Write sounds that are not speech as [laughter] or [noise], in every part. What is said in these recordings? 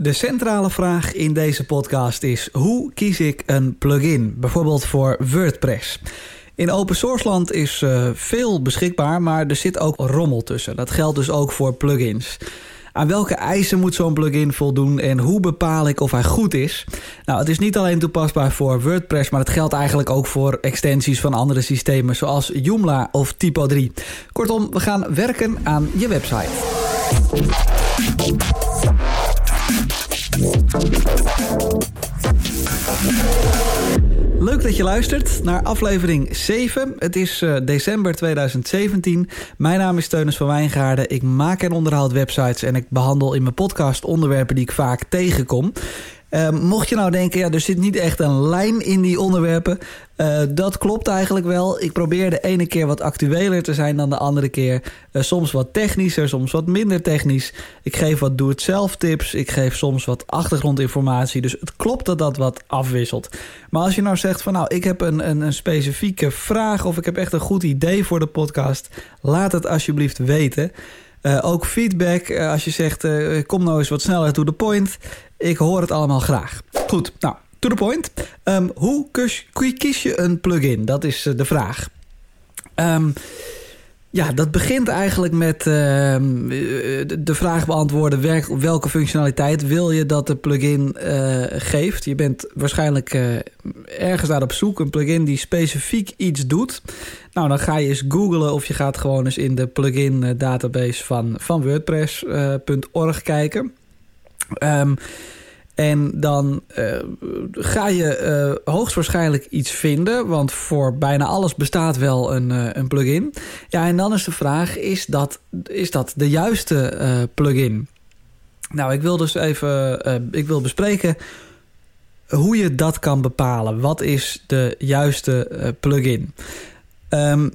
De centrale vraag in deze podcast is: hoe kies ik een plugin, bijvoorbeeld voor WordPress? In open source land is uh, veel beschikbaar, maar er zit ook rommel tussen. Dat geldt dus ook voor plugins. Aan welke eisen moet zo'n plugin voldoen en hoe bepaal ik of hij goed is? Nou, het is niet alleen toepasbaar voor WordPress, maar het geldt eigenlijk ook voor extensies van andere systemen zoals Joomla of Typo 3. Kortom, we gaan werken aan je website. Leuk dat je luistert naar aflevering 7. Het is uh, december 2017. Mijn naam is Teunis van Wijngaarden. Ik maak en onderhoud websites en ik behandel in mijn podcast onderwerpen die ik vaak tegenkom. Uh, mocht je nou denken, ja, er zit niet echt een lijn in die onderwerpen. Uh, dat klopt eigenlijk wel. Ik probeer de ene keer wat actueler te zijn dan de andere keer. Uh, soms wat technischer, soms wat minder technisch. Ik geef wat doe-het-zelf tips. Ik geef soms wat achtergrondinformatie. Dus het klopt dat dat wat afwisselt. Maar als je nou zegt van nou, ik heb een, een, een specifieke vraag... of ik heb echt een goed idee voor de podcast... laat het alsjeblieft weten... Uh, ook feedback, uh, als je zegt, uh, kom nou eens wat sneller to the point. Ik hoor het allemaal graag. Goed, nou, to the point. Um, hoe kies, kies, je een plugin? Dat is de vraag. Um, ja, dat begint eigenlijk met uh, de vraag beantwoorden... welke functionaliteit wil je dat de plugin uh, geeft. Je bent waarschijnlijk uh, ergens daar op zoek. Een plugin die specifiek iets doet. Nou, dan ga je eens googlen of je gaat gewoon eens in de plugin database van, van WordPress.org kijken. Um, en dan uh, ga je uh, hoogstwaarschijnlijk iets vinden. Want voor bijna alles bestaat wel een, uh, een plugin. Ja, en dan is de vraag, is dat, is dat de juiste plugin? Nou, ik wil dus even ik wil bespreken hoe je dat kan bepalen. Wat is de juiste plugin? Um,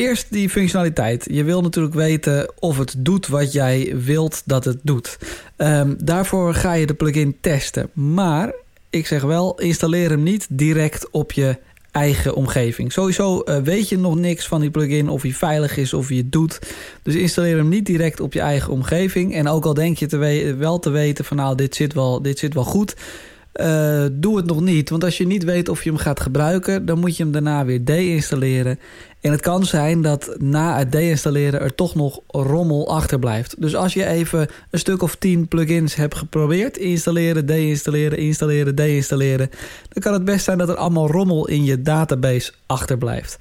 Eerst die functionaliteit. Je wil natuurlijk weten of het doet wat jij wilt dat het doet. Um, daarvoor ga je de plugin testen. Maar ik zeg wel, installeer hem niet direct op je eigen omgeving. Sowieso uh, weet je nog niks van die plugin, of hij veilig is, of hij het doet. Dus installeer hem niet direct op je eigen omgeving. En ook al denk je te wel te weten van nou, dit zit wel, dit zit wel goed... Uh, doe het nog niet. Want als je niet weet of je hem gaat gebruiken... dan moet je hem daarna weer deinstalleren. En het kan zijn dat na het deinstalleren er toch nog rommel achterblijft. Dus als je even een stuk of tien plugins hebt geprobeerd... installeren, deinstalleren, installeren, deinstalleren... dan kan het best zijn dat er allemaal rommel in je database achterblijft.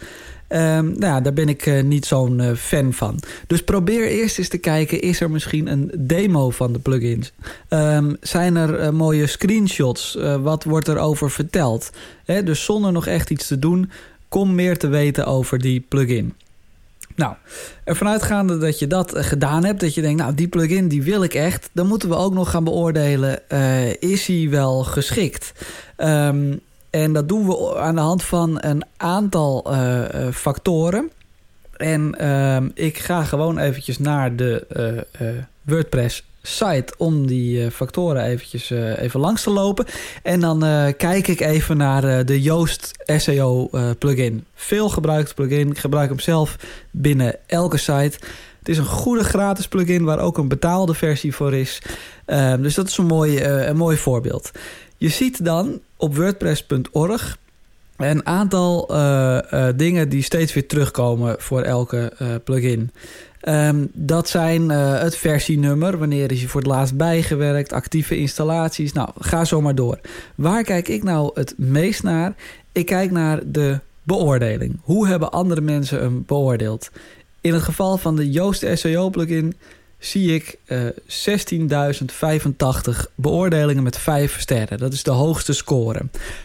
Um, nou ja, daar ben ik uh, niet zo'n uh, fan van. Dus probeer eerst eens te kijken... is er misschien een demo van de plugins? Um, zijn er uh, mooie screenshots? wat wordt er over verteld? Dus zonder nog echt iets te doen... kom meer te weten over die plugin. Nou, ervan uitgaande dat je dat gedaan hebt... dat je denkt, nou, die plugin die wil ik echt... dan moeten we ook nog gaan beoordelen... is hij wel geschikt? Um, en dat doen we aan de hand van een aantal uh, factoren. En uh, ik ga gewoon eventjes naar de uh, WordPress site om die factoren eventjes even langs te lopen. En dan kijk ik even naar de Yoast SEO plugin. Veel gebruikt plugin. Ik gebruik hem zelf binnen elke site. Het is een goede gratis plugin waar ook een betaalde versie voor is. Ehm, dus dat is een mooi, een mooi voorbeeld. Je ziet dan op WordPress.org een aantal uh, uh, dingen die steeds weer terugkomen voor elke uh, plugin. Um, dat zijn het versienummer, wanneer is je voor het laatst bijgewerkt, actieve installaties. Nou, ga zo maar door. Waar kijk ik nou het meest naar? Ik kijk naar de beoordeling. Hoe hebben andere mensen hem beoordeeld? In het geval van de Yoast SEO plugin zie ik uh, 16.085 beoordelingen met 5 sterren. Dat is de hoogste score.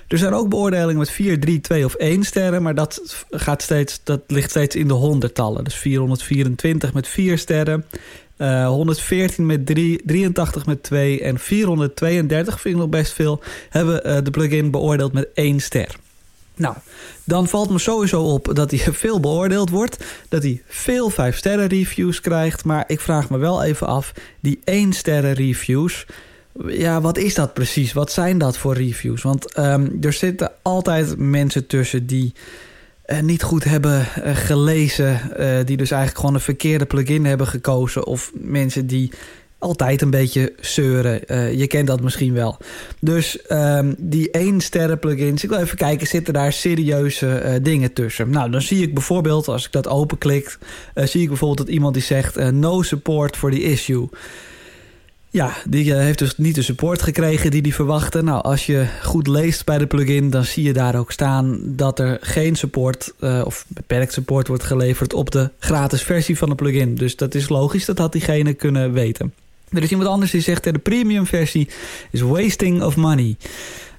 Er zijn ook beoordelingen met 4, 3, 2 of 1 sterren... maar dat, gaat steeds, dat ligt steeds in de honderdtallen. Dus 424 met 4 sterren... Uh, 114 met 3, 83 met 2 en 432, vind ik nog best veel... hebben uh, de plugin beoordeeld met 1 ster. Nou, dan valt me sowieso op dat hij [laughs] veel beoordeeld wordt. Dat hij veel 5 sterren reviews krijgt. Maar ik vraag me wel even af, die 1 sterren reviews... Ja, wat is dat precies? Wat zijn dat voor reviews? Want um, er zitten altijd mensen tussen die uh, niet goed hebben uh, gelezen. Uh, die dus eigenlijk gewoon een verkeerde plugin hebben gekozen. Of mensen die altijd een beetje zeuren. Eh, je kent dat misschien wel. Dus um, die één sterren plugins. Ik wil even kijken, zitten daar serieuze uh, dingen tussen? Nou, dan zie ik bijvoorbeeld, als ik dat openklik... Uh, zie ik bijvoorbeeld dat iemand die zegt... no support for the issue. Ja, die heeft dus niet de support gekregen die die verwachtte. Nou, als je goed leest bij de plugin, dan zie je daar ook staan dat er geen support of beperkt support wordt geleverd op de gratis versie van de plugin. Dus dat is logisch, dat had diegene kunnen weten. Er is iemand anders die zegt de premium versie is wasting of money.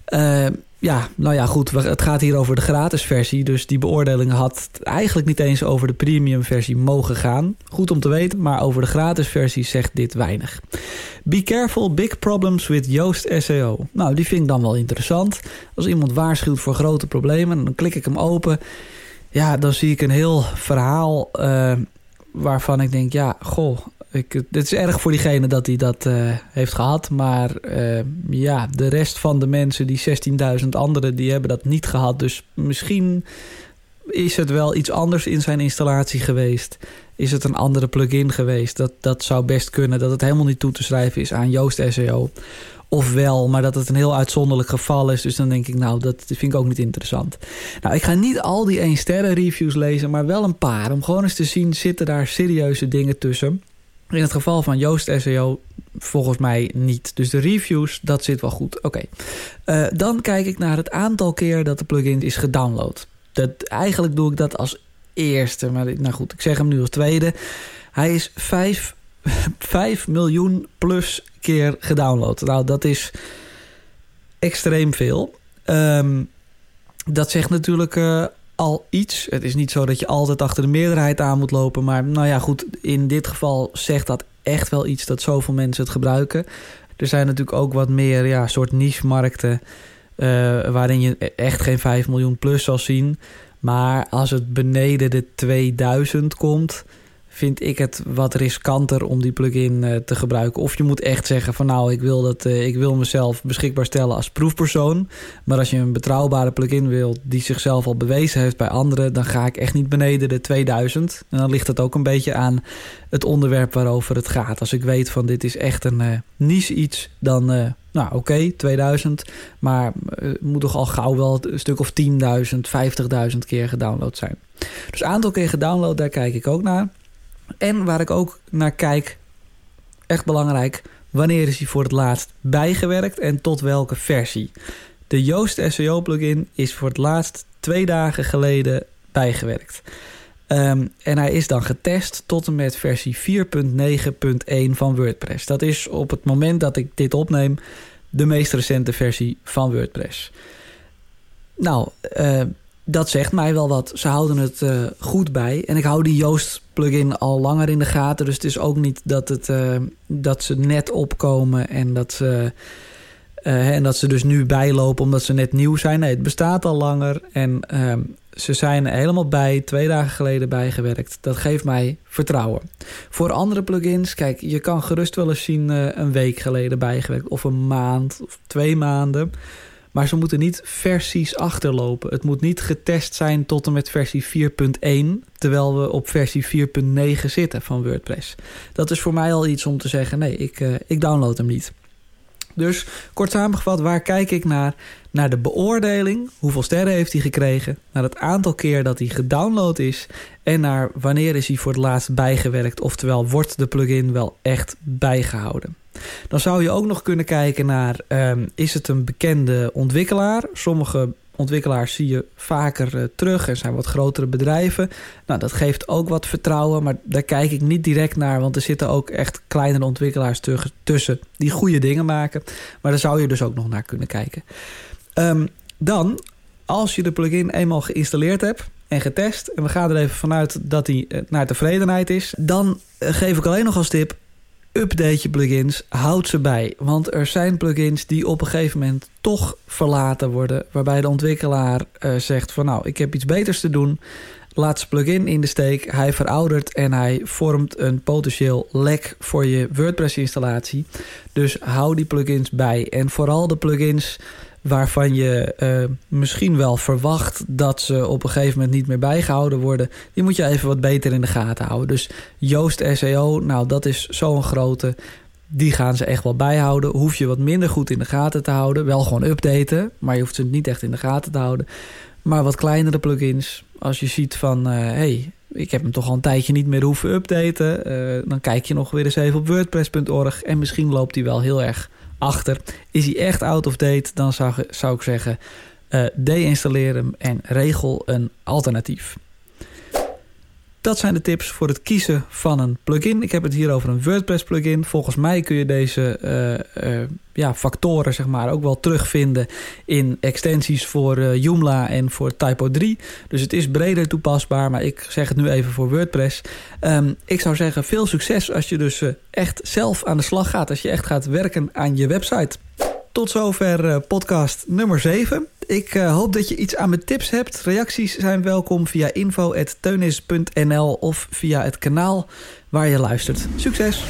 Uh, ja, nou ja, goed. Het gaat hier over de gratis versie. Dus die beoordeling had eigenlijk niet eens over de premium versie mogen gaan. Goed om te weten, maar over de gratis versie zegt dit weinig. Be careful, big problems with Yoast SEO. Nou, die vind ik dan wel interessant. Als iemand waarschuwt voor grote problemen, dan klik ik hem open. Ja, dan zie ik een heel verhaal uh, waarvan ik denk, ja, goh, ik, het is erg voor diegene dat hij dat uh, heeft gehad. Maar uh, ja, de rest van de mensen, die 16.000 anderen, die hebben dat niet gehad. Dus misschien is het wel iets anders in zijn installatie geweest. Is het een andere plugin geweest? Dat, dat zou best kunnen. Dat het helemaal niet toe te schrijven is aan Joost SEO. Of wel, maar dat het een heel uitzonderlijk geval is. Dus dan denk ik, nou, dat vind ik ook niet interessant. Nou, ik ga niet al die 1 sterren reviews lezen, maar wel een paar. Om gewoon eens te zien, zitten daar serieuze dingen tussen. In het geval van Joost SEO volgens mij niet. Dus de reviews, dat zit wel goed. Oké. Uh, dan kijk ik naar het aantal keer dat de plugin is gedownload. Dat, eigenlijk doe ik dat als eerste. Maar nou goed, ik zeg hem nu als tweede. Hij is 5, 5 [laughs] miljoen plus keer gedownload. Nou, dat is extreem veel. Um, dat zegt natuurlijk uh, al iets. Het is niet zo dat je altijd achter de meerderheid aan moet lopen. Maar nou ja, goed, in dit geval zegt dat echt wel iets dat zoveel mensen het gebruiken. Er zijn natuurlijk ook wat meer ja, soort niche-markten... Uh, waarin je echt geen 5 miljoen plus zal zien. Maar als het beneden de 2000 komt vind ik het wat riskanter om die plugin uh, te gebruiken. Of je moet echt zeggen van nou, ik wil, dat, uh, ik wil mezelf beschikbaar stellen als proefpersoon. Maar als je een betrouwbare plugin wilt die zichzelf al bewezen heeft bij anderen... dan ga ik echt niet beneden de 2000. En dan ligt het ook een beetje aan het onderwerp waarover het gaat. Als ik weet van dit is echt een uh, niche iets, dan... nou, oké, okay, 2000. Maar het moet toch al gauw wel een stuk of 10.000, 50.000 keer gedownload zijn. Dus aantal keer gedownload, daar kijk ik ook naar. En waar ik ook naar kijk, echt belangrijk... wanneer is hij voor het laatst bijgewerkt en tot welke versie. De Yoast SEO plugin is voor het laatst twee dagen geleden bijgewerkt. Um, en hij is dan getest tot en met versie 4.9.1 van WordPress. Dat is op het moment dat ik dit opneem de meest recente versie van WordPress. Nou, uh, dat zegt mij wel wat. Ze houden het uh, goed bij. En ik hou die Joost plugin al langer in de gaten. Dus het is ook niet dat, het, uh, dat ze net opkomen en dat ze, uh, en dat ze dus nu bijlopen omdat ze net nieuw zijn. Nee, het bestaat al langer. En ehm, ze zijn helemaal bij, twee dagen geleden bijgewerkt. Dat geeft mij vertrouwen. Voor andere plugins, kijk, je kan gerust wel eens zien een week geleden bijgewerkt. Of een maand, of twee maanden. Maar ze moeten niet versies achterlopen. Het moet niet getest zijn tot en met versie 4.1, terwijl we op versie 4.9 zitten van WordPress. Dat is voor mij al iets om te zeggen: nee, ik, uh, ik download hem niet. Dus kort samengevat, waar kijk ik naar? Naar de beoordeling, hoeveel sterren heeft hij gekregen, naar het aantal keer dat hij gedownload is en naar wanneer is hij voor het laatst bijgewerkt, oftewel wordt de plugin wel echt bijgehouden. Dan zou je ook nog kunnen kijken naar, um, is het een bekende ontwikkelaar? Sommige ontwikkelaars zie je vaker uh, terug en zijn wat grotere bedrijven. Nou, dat geeft ook wat vertrouwen, maar daar kijk ik niet direct naar, want er zitten ook echt kleinere ontwikkelaars tussen die goede dingen maken. Maar daar zou je dus ook nog naar kunnen kijken. Um, dan, als je de plugin eenmaal geïnstalleerd hebt en getest, en we gaan er even vanuit dat hij uh, naar tevredenheid is, dan uh, geef ik alleen nog als tip update je plugins, houd ze bij. Want er zijn plugins die op een gegeven moment toch verlaten worden... waarbij de ontwikkelaar uh, zegt van nou, ik heb iets beters te doen... Laat zijn plugin in de steek, hij veroudert en hij vormt een potentieel lek voor je WordPress-installatie. Dus hou die plugins bij. En vooral de plugins waarvan je uh, misschien wel verwacht dat ze op een gegeven moment niet meer bijgehouden worden, die moet je even wat beter in de gaten houden. Dus Joost SEO, nou dat is zo'n grote. die gaan ze echt wel bijhouden. Hoef je wat minder goed in de gaten te houden. Wel gewoon updaten, maar je hoeft ze niet echt in de gaten te houden. Maar wat kleinere plugins, als je ziet van... hé, hey, ik heb hem toch al een tijdje niet meer hoeven updaten... dan kijk je nog weer eens even op wordpress.org... en misschien loopt hij wel heel erg achter. Is hij echt out of date, dan zou, zou ik zeggen... Uh, deinstalleer hem en regel een alternatief. Dat zijn de tips voor het kiezen van een plugin. Ik heb het hier over een WordPress plugin. Volgens mij kun je deze uh, uh, ja, factoren zeg maar, ook wel terugvinden in extensies voor uh, Joomla en voor Typo 3. Dus het is breder toepasbaar, maar ik zeg het nu even voor WordPress. Um, ik zou zeggen veel succes als je dus echt zelf aan de slag gaat. Als je echt gaat werken aan je website. Tot zover podcast nummer 7. Ik uh, hoop dat je iets aan mijn tips hebt. Reacties zijn welkom via info.teunis.nl of via het kanaal waar je luistert. Succes!